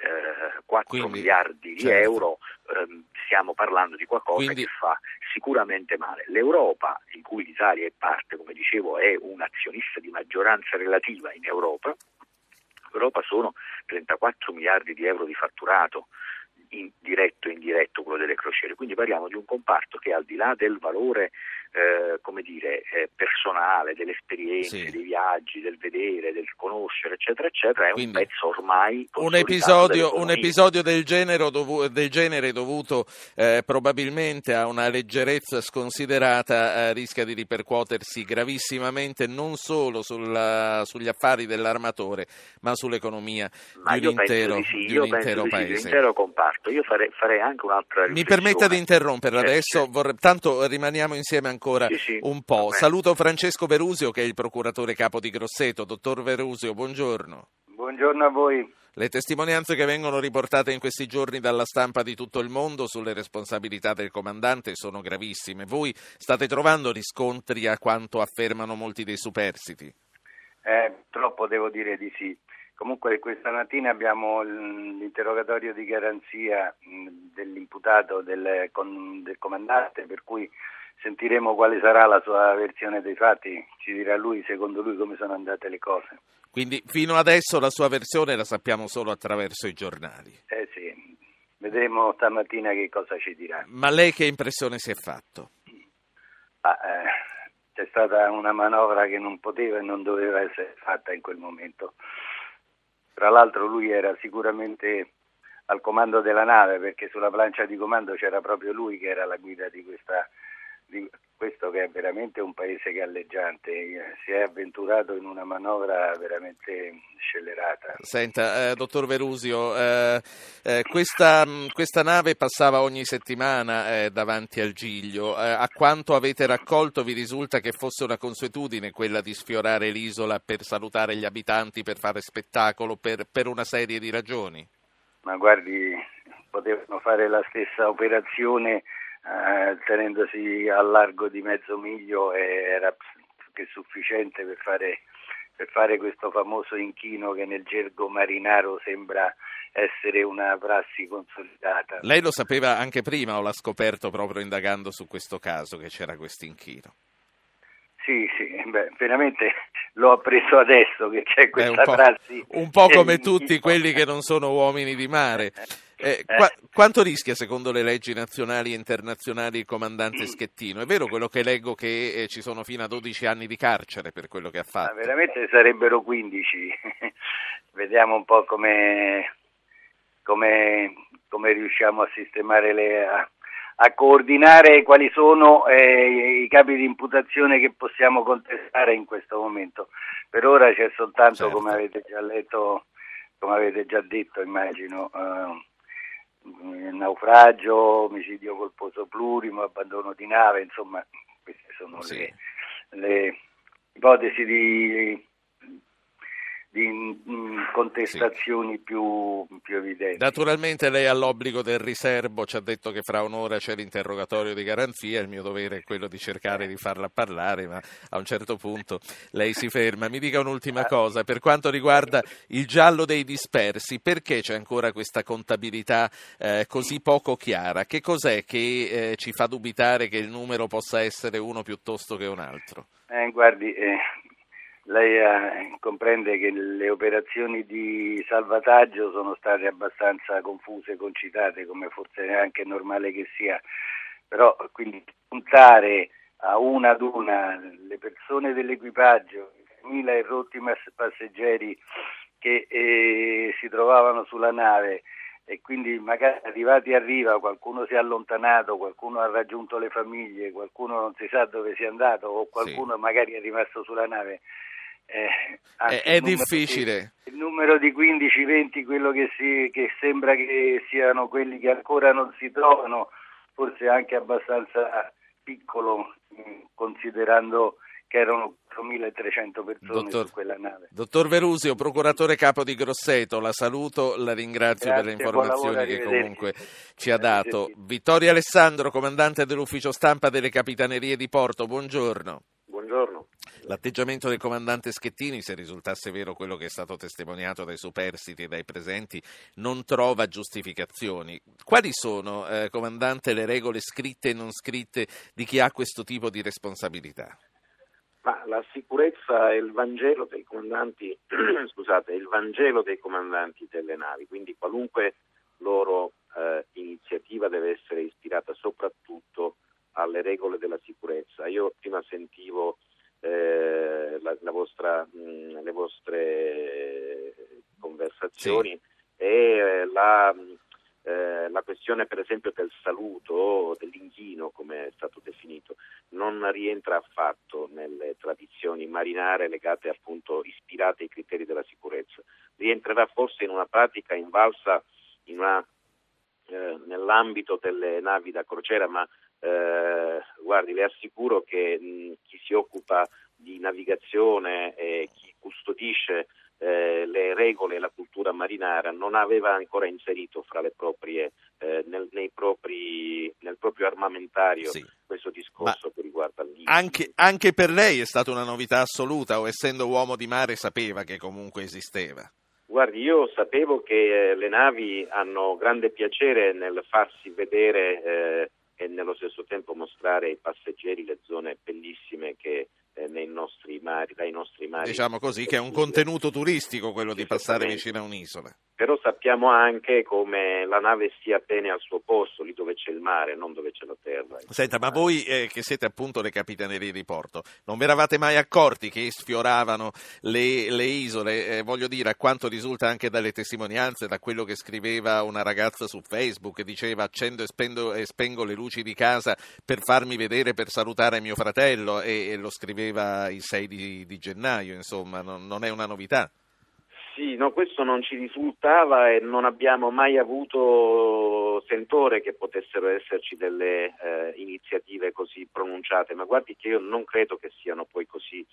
4 Quindi, miliardi di certo. euro, ehm, stiamo parlando di qualcosa Quindi- che fa sicuramente male. L'Europa, di cui l'Italia è parte, come dicevo, è un azionista di maggioranza relativa in Europa, L'Europa sono 34 miliardi di euro di fatturato in diretto e indiretto quello delle crociere, quindi parliamo di un comparto che al di là del valore eh, come dire, eh, personale, delle esperienze, Sì. dei viaggi, del vedere, del conoscere, eccetera, eccetera, è Quindi, un pezzo ormai Un episodio, un episodio del, genere dovu- del genere dovuto eh, probabilmente a una leggerezza sconsiderata eh, rischia di ripercuotersi gravissimamente non solo sulla- sugli affari dell'armatore ma sull'economia Ma di un intero, di sì, di un intero di sì, paese. dell'intero comparto. Io farei, farei anche un'altra Mi riflessione. permetta di interromperla Certo, adesso, vorrei- tanto rimaniamo insieme ancora Sì, sì, un po'. Saluto Francesco Verusio che è il procuratore capo di Grosseto. Dottor Verusio, buongiorno. Buongiorno a voi. Le testimonianze che vengono riportate in questi giorni dalla stampa di tutto il mondo sulle responsabilità del comandante sono gravissime. Voi state trovando riscontri a quanto affermano molti dei superstiti? Eh, purtroppo devo dire di sì. Comunque questa mattina abbiamo l'interrogatorio di garanzia dell'imputato del, del comandante, per cui sentiremo quale sarà la sua versione dei fatti, ci dirà lui, secondo lui, come sono andate le cose. Quindi fino adesso la sua versione la sappiamo solo attraverso i giornali. Eh sì, vedremo stamattina che cosa ci dirà. Ma lei che impressione si è fatto? Ah, eh, c'è stata una manovra che non poteva e non doveva essere fatta in quel momento. Tra l'altro lui era sicuramente al comando della nave perché sulla plancia di comando c'era proprio lui che era la guida di questa di questo che è veramente un paese galleggiante, si è avventurato in una manovra veramente scellerata. Senta, eh, dottor Verusio, eh, eh, questa, questa nave passava ogni settimana eh, davanti al Giglio. Eh, a quanto avete raccolto vi risulta che fosse una consuetudine quella di sfiorare l'isola per salutare gli abitanti, per fare spettacolo, per, per una serie di ragioni? Ma guardi, potevano fare la stessa operazione eh, tenendosi al largo di mezzo miglio era che sufficiente per fare per fare questo famoso inchino che nel gergo marinaro sembra essere una prassi consolidata. Lei lo sapeva anche prima o l'ha scoperto proprio indagando su questo caso che c'era questo inchino? Sì, sì, beh, veramente l'ho appreso adesso che c'è questa un po', prassi. Un po' come tutti quelli che non sono uomini di mare. (laughs) Eh, qua, quanto rischia secondo le leggi nazionali e internazionali il comandante Schettino? È vero quello che leggo che eh, ci sono fino a 12 anni di carcere per quello che ha fatto? Ma veramente sarebbero 15. (laughs) Vediamo un po' come, come, come riusciamo a sistemare le, a, a coordinare quali sono eh, i capi di imputazione che possiamo contestare in questo momento. Per ora c'è soltanto, Certo. come avete già letto, come avete già detto, immagino, eh, naufragio, omicidio colposo plurimo, abbandono di nave, insomma, queste sono Sì. le, le ipotesi di, di contestazioni più, più evidenti. Naturalmente lei ha l'obbligo del riservo, ci ha detto che fra un'ora c'è l'interrogatorio di garanzia, il mio dovere è quello di cercare di farla parlare, ma a un certo punto lei si ferma. Mi dica un'ultima cosa, per quanto riguarda il giallo dei dispersi, perché c'è ancora questa contabilità eh, così poco chiara? Che cos'è che eh, ci fa dubitare che il numero possa essere uno piuttosto che un altro? Eh, guardi, eh, lei eh, comprende che le operazioni di salvataggio sono state abbastanza confuse, concitate, come forse è anche normale che sia, però quindi puntare a una ad una le persone dell'equipaggio, i mila e rotti mas- passeggeri che eh, si trovavano sulla nave e quindi magari arrivati a riva qualcuno si è allontanato, qualcuno ha raggiunto le famiglie, qualcuno non si sa dove sia andato o qualcuno magari è rimasto sulla nave. Eh, anzi, È, è numero difficile. di- il numero di 15-20, quello che, si, che sembra che siano quelli che ancora non si trovano, forse anche abbastanza piccolo, mh, considerando che erano 4.300 persone Dottor- su quella nave. Dottor Verusio, procuratore capo di Grosseto, la saluto, la ringrazio per le Grazie, informazioni lavoro, che comunque ci ha dato. Vittorio Alessandro, comandante dell'ufficio stampa delle Capitanerie di Porto, buongiorno. L'atteggiamento del comandante Schettini, se risultasse vero quello che è stato testimoniato dai superstiti e dai presenti, non trova giustificazioni. Quali sono, eh, comandante, le regole scritte e non scritte di chi ha questo tipo di responsabilità? Ma la sicurezza è il Vangelo dei comandanti, (clears throat) scusate, è il Vangelo dei comandanti delle navi, quindi qualunque loro eh, iniziativa deve essere ispirata soprattutto alle regole della sicurezza. Io prima sentivo eh, la, la vostra, mh, le vostre conversazioni e eh, la, eh, la questione per esempio del saluto, dell'inchino come è stato definito, non rientra affatto nelle tradizioni marinare legate appunto ispirate ai criteri della sicurezza. Rientrerà forse in una pratica invalsa in una, eh, nell'ambito delle navi da crociera, ma eh, guardi, le assicuro che mh, chi si occupa di navigazione e chi custodisce eh, le regole e la cultura marinara non aveva ancora inserito fra le proprie, eh, nel, nei propri, nel proprio armamentario Sì. questo discorso che riguarda l'ISIS. Anche, anche per lei è stata una novità assoluta o essendo uomo di mare sapeva che comunque esisteva? Guardi, io sapevo che eh, le navi hanno grande piacere nel farsi vedere eh, e nello stesso tempo mostrare ai passeggeri le zone bellissime che nostri mari, dai nostri mari. Diciamo così che è un contenuto turistico quello di passare vicino a un'isola. Però sappiamo anche come la nave stia bene al suo posto, lì dove c'è il mare, non dove c'è la terra. Senta, ma voi eh, che siete appunto le capitanerie di porto, non vi eravate mai accorti che sfioravano le, le isole? Eh, voglio dire, a quanto risulta anche dalle testimonianze, da quello che scriveva una ragazza su Facebook, diceva accendo e, spendo- e spengo le luci di casa per farmi vedere, per salutare mio fratello e, e lo scriveva il 6 di, di gennaio, insomma, non, non è una novità. Sì, no, questo non ci risultava e non abbiamo mai avuto sentore che potessero esserci delle eh, iniziative così pronunciate, ma guardi che io non credo che siano poi così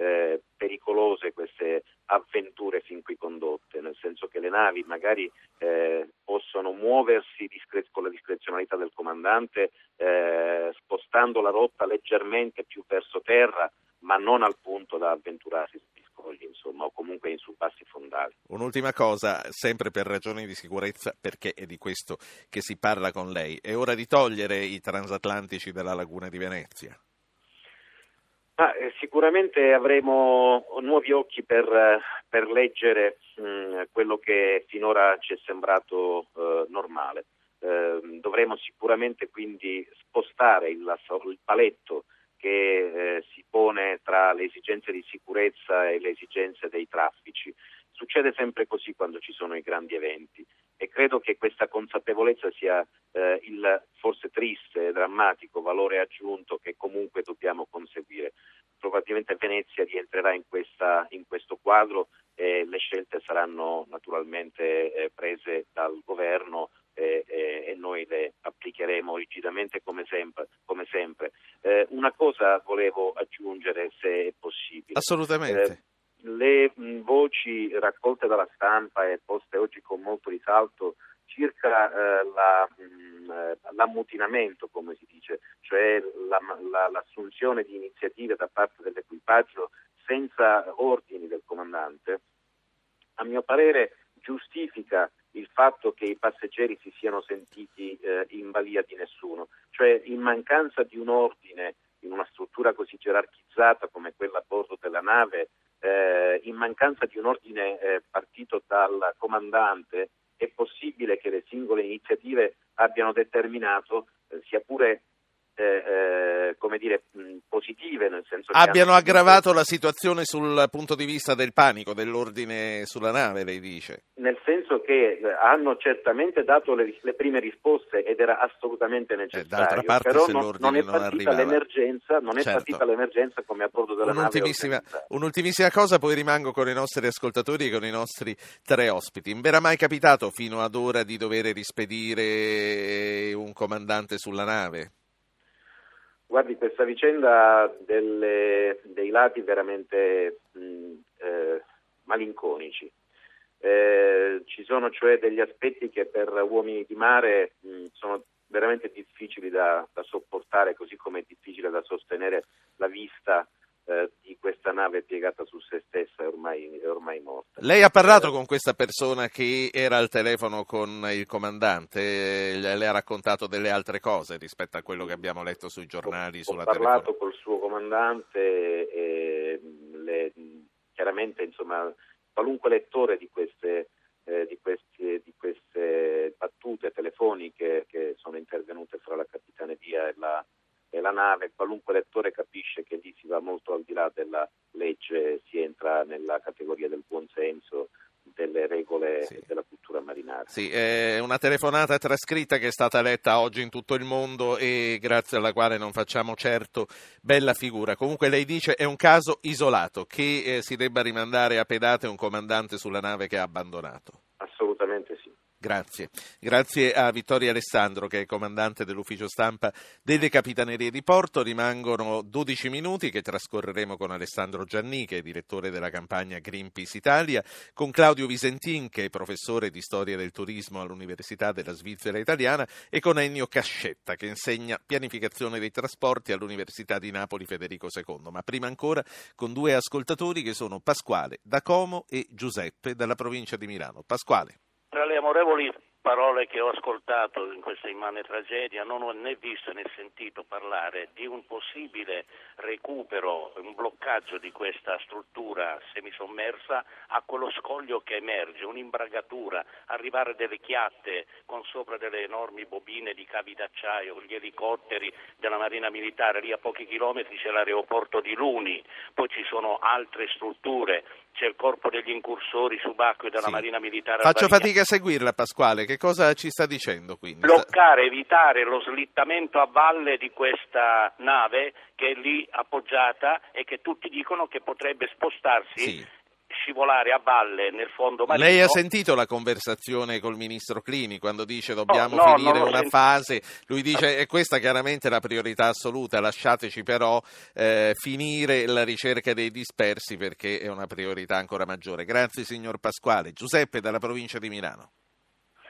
eh, pericolose queste avventure fin qui condotte, nel senso che le navi magari eh, possono muoversi discre- con la discrezionalità del comandante eh, spostando la rotta leggermente più verso terra, ma non al punto da avventurarsi sugli scogli. Insomma. fondamentali. Un'ultima cosa, sempre per ragioni di sicurezza, perché è di questo che si parla con lei. È ora di togliere i transatlantici dalla laguna di Venezia? Ah, eh, sicuramente avremo nuovi occhi per, per leggere mh, quello che finora ci è sembrato eh, normale. Eh, dovremo sicuramente quindi spostare il, il paletto che eh, si pone tra le esigenze di sicurezza e le esigenze dei traffici. Succede sempre così quando ci sono i grandi eventi e credo che questa consapevolezza sia eh, il forse triste e drammatico valore aggiunto che comunque dobbiamo conseguire. Probabilmente Venezia rientrerà in, questa, in questo quadro e le scelte saranno naturalmente eh, prese dal governo eh, e noi le applicheremo rigidamente come sempre. Come sempre. Eh, una cosa volevo aggiungere se è possibile. Assolutamente. Eh, le voci raccolte dalla stampa e poste oggi con molto risalto circa eh, eh, l'ammutinamento, come si cioè la, la, l'assunzione di iniziative da parte dell'equipaggio senza ordini del comandante, a mio parere giustifica il fatto che i passeggeri si siano sentiti eh, in balia di nessuno, cioè in mancanza di un ordine in una struttura così gerarchizzata come quella a bordo della nave, eh, in mancanza di un ordine eh, partito dal comandante, è possibile che le singole iniziative abbiano determinato, eh, sia pure eh, eh, come dire, mh, positive, nel senso abbiano aggravato la situazione sul punto di vista del panico, dell'ordine sulla nave, lei dice. Nel senso che eh, hanno certamente dato le, le prime risposte ed era assolutamente necessario, eh, parte, però non, non, è non partita l'emergenza, non è certo. partita l'emergenza come a bordo della un'ultimissima, nave. Un'ultimissima cosa, poi rimango con i nostri ascoltatori e con i nostri tre ospiti. Non era mai capitato fino ad ora di dover rispedire un comandante sulla nave? Guardi, questa vicenda delle, dei lati veramente mh, eh, malinconici. Eh, ci sono cioè degli aspetti che per uomini di mare mh, sono veramente difficili da, da, sopportare, così come è difficile da sostenere la vista eh, di questa nave piegata su se stessa e ormai, è ormai morta. Lei ha parlato con questa persona che era al telefono con il comandante, le ha raccontato delle altre cose rispetto a quello che abbiamo letto sui giornali, ho, sulla Ho parlato telefono. col suo comandante e le, chiaramente insomma, qualunque lettore di queste, eh, di, queste, di queste, battute telefoniche che sono intervenute fra la capitaneria e la e la nave, qualunque lettore capisce che lì si va molto al di là della legge, si entra nella categoria del buonsenso, delle regole sì. della cultura marinara. Sì, è una telefonata trascritta che è stata letta oggi in tutto il mondo e grazie alla quale non facciamo certo bella figura. Comunque lei dice è un caso isolato che eh, si debba rimandare a pedate un comandante sulla nave che ha abbandonato. Assolutamente sì. Grazie. Grazie a Vittorio Alessandro che è comandante dell'ufficio stampa delle Capitanerie di Porto. Rimangono 12 minuti che trascorreremo con Alessandro Gianni che è direttore della campagna Greenpeace Italia, con Claudio Visentin che è professore di storia del turismo all'Università della Svizzera Italiana e con Ennio Cascetta che insegna pianificazione dei trasporti all'Università di Napoli Federico II. Ma prima ancora con due ascoltatori che sono Pasquale da Como e Giuseppe dalla provincia di Milano. Pasquale. Tra le amorevoli parole che ho ascoltato in questa immane tragedia non ho né visto né sentito parlare di un possibile recupero, un bloccaggio di questa struttura semisommersa a quello scoglio che emerge, un'imbragatura, arrivare delle chiatte con sopra delle enormi bobine di cavi d'acciaio, gli elicotteri della Marina Militare, lì a pochi chilometri c'è l'aeroporto di Luni, poi ci sono altre strutture, c'è il corpo degli incursori subacquei della Sì. Marina Militare. Faccio albanese. fatica a seguirla Pasquale, che cosa ci sta dicendo quindi? bloccare, evitare lo slittamento a valle di questa nave che è lì appoggiata e che tutti dicono che potrebbe spostarsi, Sì. Scivolare a valle nel fondo marino. Lei ha sentito la conversazione col ministro Clini quando dice dobbiamo no, finire non l'ho una sentito. fase? Lui dice e questa chiaramente è la priorità assoluta, lasciateci però eh, finire la ricerca dei dispersi perché è una priorità ancora maggiore. Grazie signor Pasquale. Giuseppe dalla provincia di Milano.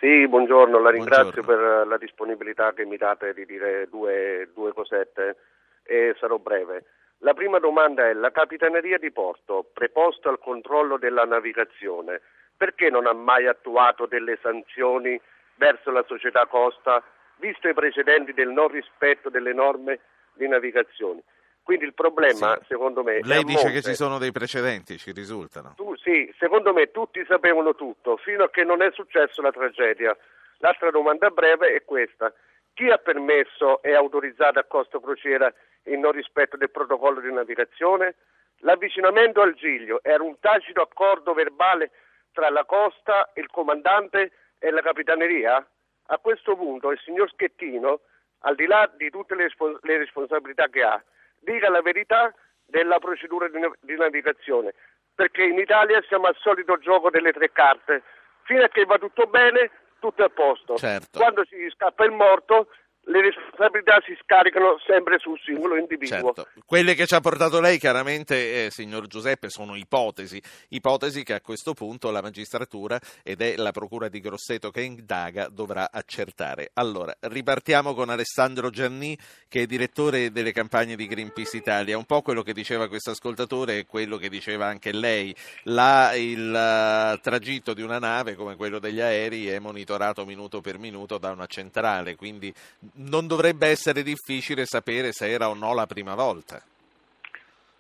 Sì, buongiorno, la ringrazio Buongiorno. per la disponibilità che mi date di dire due, due cosette e sarò breve. La prima domanda è la Capitaneria di Porto, preposta al controllo della navigazione, perché non ha mai attuato delle sanzioni verso la società Costa, visto i precedenti del non rispetto delle norme di navigazione? Quindi il problema, sì. secondo me. Lei dice monte. che ci sono dei precedenti, ci risultano. Tu, sì, secondo me tutti sapevano tutto, fino a che non è successa la tragedia. L'altra domanda breve è questa. Chi ha permesso e autorizzato a Costa Crociera il non rispetto del protocollo di navigazione? L'avvicinamento al Giglio era un tacito accordo verbale tra la Costa, il comandante e la capitaneria? A questo punto il signor Schettino, al di là di tutte le, le responsabilità che ha, dica la verità della procedura di, di navigazione, perché in Italia siamo al solito gioco delle tre carte. Fino a che va tutto bene, tutto è a posto. Certo. Quando si scappa il morto, le responsabilità si scaricano sempre sul singolo individuo. Certo. Quelle che ci ha portato lei, chiaramente, eh, signor Giuseppe, sono ipotesi, ipotesi che a questo punto la magistratura ed è la procura di Grosseto che indaga dovrà accertare. Allora, ripartiamo con Alessandro Gianni, che è direttore delle campagne di Greenpeace Italia. Un po' quello che diceva questo ascoltatore e quello che diceva anche lei. Là il uh, tragitto di una nave, come quello degli aerei, è monitorato minuto per minuto da una centrale, quindi non dovrebbe essere difficile sapere se era o no la prima volta.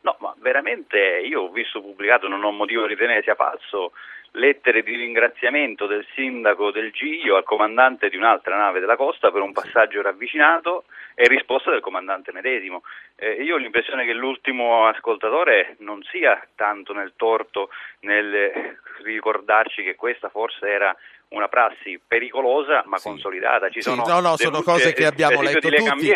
No, ma veramente io ho visto pubblicato, non ho motivo di ritenere sia falso, lettere di ringraziamento del sindaco del Giglio al comandante di un'altra nave della costa per un passaggio ravvicinato e risposta del comandante medesimo. Eh, io ho l'impressione che l'ultimo ascoltatore non sia tanto nel torto nel ricordarci che questa forse era una prassi pericolosa ma sì. consolidata. Ci sì, no, no, sono cose che abbiamo letto tutti,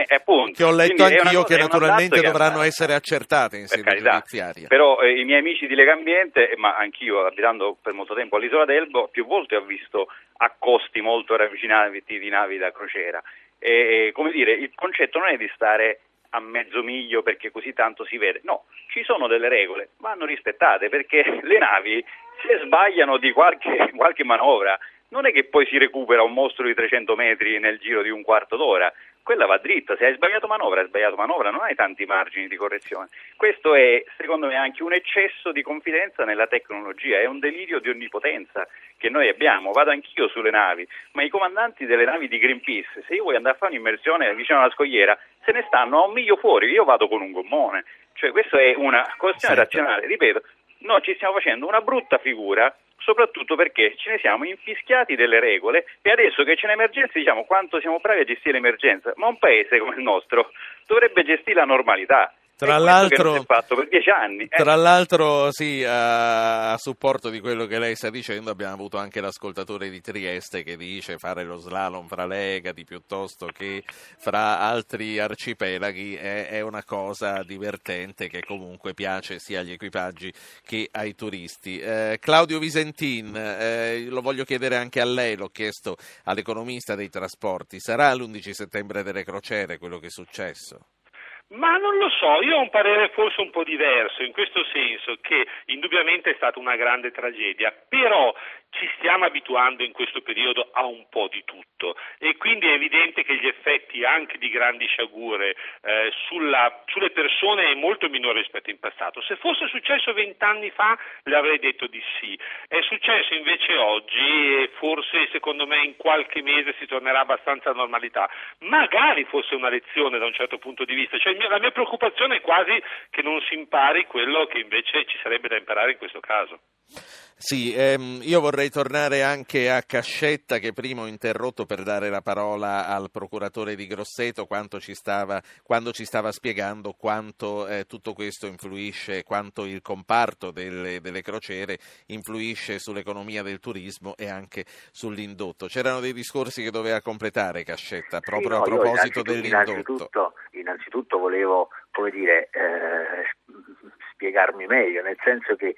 che ho letto Quindi anch'io, che naturalmente che dovranno ha... essere accertate in sede giudiziaria. Però eh, i miei amici di Legambiente, ma anch'io abitando per molto tempo all'isola d'Elbo, più volte ho visto accosti molto ravvicinati di navi da crociera. E, come dire, il concetto non è di stare a mezzo miglio perché così tanto si vede. No, ci sono delle regole, vanno rispettate perché (laughs) le navi se sbagliano di qualche, qualche manovra non è che poi si recupera un mostro di 300 metri nel giro di un quarto d'ora, quella va dritta, se hai sbagliato manovra, hai sbagliato manovra, non hai tanti margini di correzione. Questo è, secondo me, anche un eccesso di confidenza nella tecnologia, è un delirio di onnipotenza che noi abbiamo. Vado anch'io sulle navi, ma i comandanti delle navi di Greenpeace, se io voglio andare a fare un'immersione vicino alla scogliera, se ne stanno a un miglio fuori, io vado con un gommone. Cioè, questa è una questione certo. razionale, ripeto, noi ci stiamo facendo una brutta figura soprattutto perché ce ne siamo infischiati delle regole e adesso che c'è un'emergenza diciamo quanto siamo bravi a gestire l'emergenza, ma un paese come il nostro dovrebbe gestire la normalità. Tra l'altro. Eh. Tra l'altro, sì, a, a, supporto di quello che lei sta dicendo, abbiamo avuto anche l'ascoltatore di Trieste che dice fare lo slalom fra l'Egadi piuttosto che fra altri arcipelaghi è, è una cosa divertente che comunque piace sia agli equipaggi che ai turisti. Eh, Claudio Visentin, eh, lo voglio chiedere anche a lei, l'ho chiesto all'economista dei trasporti, sarà l'11 settembre delle crociere quello che è successo? Ma non lo so, io ho un parere forse un po' diverso, in questo senso che indubbiamente è stata una grande tragedia, però ci stiamo abituando in questo periodo a un po' di tutto e quindi è evidente che gli effetti anche di grandi sciagure eh, sulla, sulle persone è molto minore rispetto in passato. Se fosse successo vent'anni fa le avrei detto di sì, è successo invece oggi e forse secondo me in qualche mese si tornerà abbastanza a normalità. Magari fosse una lezione da un certo punto di vista, cioè, la mia preoccupazione è quasi che non si impari quello che invece ci sarebbe da imparare in questo caso. Sì, ehm, io vorrei tornare anche a Cascetta che prima ho interrotto per dare la parola al procuratore di Grosseto ci stava, quando ci stava spiegando quanto eh, tutto questo influisce, quanto il comparto delle, delle, crociere influisce sull'economia del turismo e anche sull'indotto. C'erano dei discorsi che doveva completare Cascetta proprio sì, no, a proposito dell'indotto. Innanzitutto, innanzitutto volevo dire, eh, spiegarmi meglio, nel senso che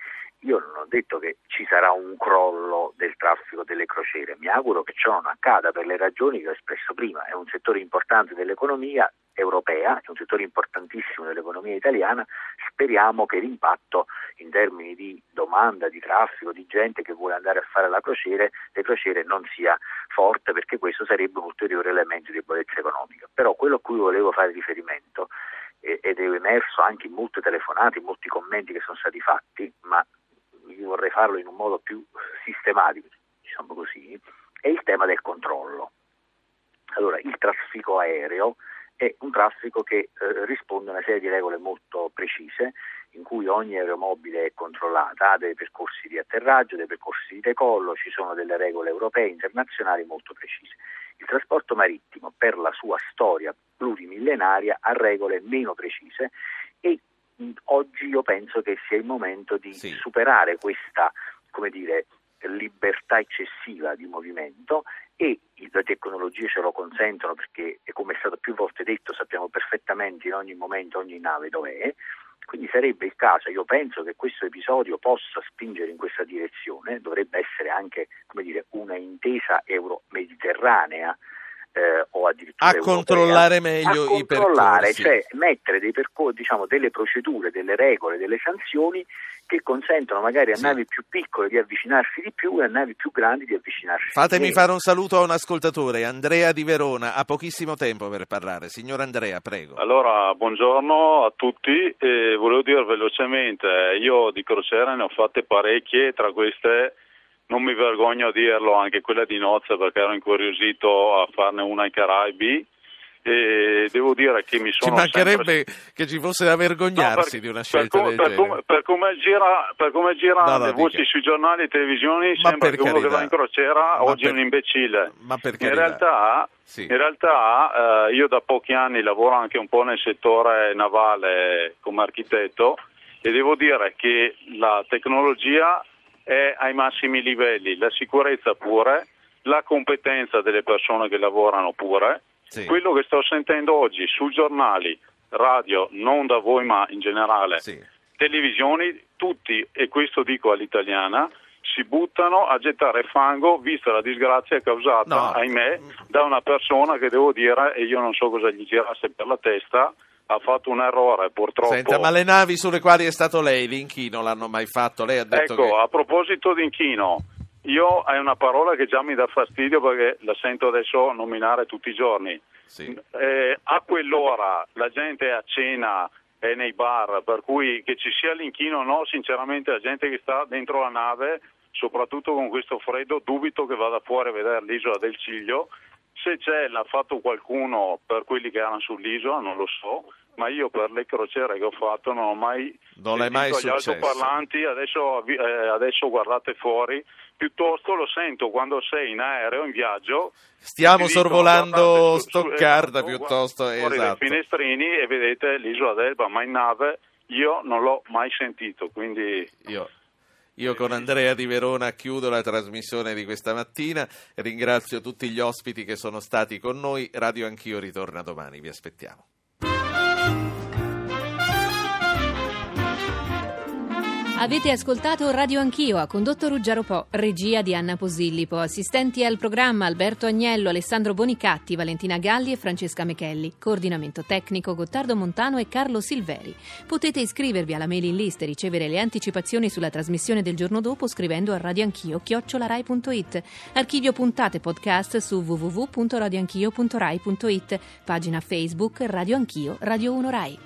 io non ho detto che ci sarà un crollo del traffico delle crociere, mi auguro che ciò non accada per le ragioni che ho espresso prima. È un settore importante dell'economia europea, è un settore importantissimo dell'economia italiana, speriamo che l'impatto in termini di domanda, di traffico, di gente che vuole andare a fare la crociere, le crociere non sia forte perché questo sarebbe un ulteriore elemento di debolezza economica. Però quello a cui volevo fare riferimento ed è emerso anche in molte telefonate, in molti commenti che sono stati fatti, ma io vorrei farlo in un modo più sistematico, diciamo così, è il tema del controllo. Allora, il traffico aereo è un traffico che eh, risponde a una serie di regole molto precise in cui ogni aeromobile è controllata, ha dei percorsi di atterraggio, dei percorsi di decollo, ci sono delle regole europee e internazionali molto precise. Il trasporto marittimo per la sua storia plurimillenaria ha regole meno precise e oggi io penso che sia il momento di sì. superare questa, come dire, libertà eccessiva di movimento e le tecnologie ce lo consentono perché, come è stato più volte detto, sappiamo perfettamente in ogni momento ogni nave dov'è. Quindi sarebbe il caso, io penso che questo episodio possa spingere in questa direzione, dovrebbe essere anche dire, una intesa euro-mediterranea eh, o addirittura a europea, controllare meglio a i controllare, percorsi. cioè mettere dei percor- diciamo, delle procedure, delle regole, delle sanzioni che consentono magari a sì. navi più piccole di avvicinarsi di più e a navi più grandi di avvicinarsi Fatemi di fare un saluto a un ascoltatore, Andrea di Verona, ha pochissimo tempo per parlare. Signor Andrea, prego. Allora, buongiorno a tutti. Eh, volevo dire velocemente, io di crociere ne ho fatte parecchie, tra queste non mi vergogno a dirlo, anche quella di nozze perché ero incuriosito a farne una ai Caraibi. E devo dire che mi sono ci mancherebbe sempre... che ci fosse da vergognarsi no, per, di una scelta per, del per, genere. per come gira, per come gira no, no, le voci sui giornali e televisioni Ma sembra che uno carità. che va in crociera oggi è un imbecille. Ma per in realtà, sì. in realtà eh, io da pochi anni lavoro anche un po' nel settore navale come architetto e devo dire che la tecnologia è ai massimi livelli, la sicurezza pure, la competenza delle persone che lavorano pure sì. Quello che sto sentendo oggi sui giornali, radio, non da voi ma in generale, sì. televisioni, tutti, e questo dico all'italiana, si buttano a gettare fango vista la disgrazia causata, no. ahimè, da una persona che devo dire, e io non so cosa gli girasse per la testa, ha fatto un errore purtroppo. Senta, ma le navi sulle quali è stato lei, l'inchino, l'hanno mai fatto? Lei ha detto ecco, che... a proposito di inchino, io è una parola che già mi dà fastidio perché la sento adesso nominare tutti i giorni. Sì. Eh, a quell'ora la gente è a cena è nei bar, per cui che ci sia l'inchino o no, sinceramente la gente che sta dentro la nave, soprattutto con questo freddo, dubito che vada fuori a vedere l'isola del Ciglio. Se c'è, l'ha fatto qualcuno per quelli che erano sull'isola, non lo so, ma io per le crociere che ho fatto non ho mai non è mai gli altoparlanti, adesso, eh, adesso guardate fuori, piuttosto lo sento quando sei in aereo, in viaggio. Stiamo sorvolando Stoccarda su, eh, piuttosto, fuori esatto. dai finestrini e vedete l'isola d'Elba, ma in nave io non l'ho mai sentito, quindi... Io. Io con Andrea di Verona chiudo la trasmissione di questa mattina, ringrazio tutti gli ospiti che sono stati con noi, Radio Anch'io ritorna domani, vi aspettiamo. Avete ascoltato Radio Anch'io, ha condotto Ruggero Po, regia di Anna Posillipo, assistenti al programma Alberto Agnello, Alessandro Bonicatti, Valentina Galli e Francesca Mechelli, coordinamento tecnico Gottardo Montano e Carlo Silveri. Potete iscrivervi alla mailing list e ricevere le anticipazioni sulla trasmissione del giorno dopo scrivendo a radioanchio chiocciolarai.it. Archivio puntate podcast su www.radioanchio.rai.it. Pagina Facebook Radio Anch'io, Radio 1 Rai.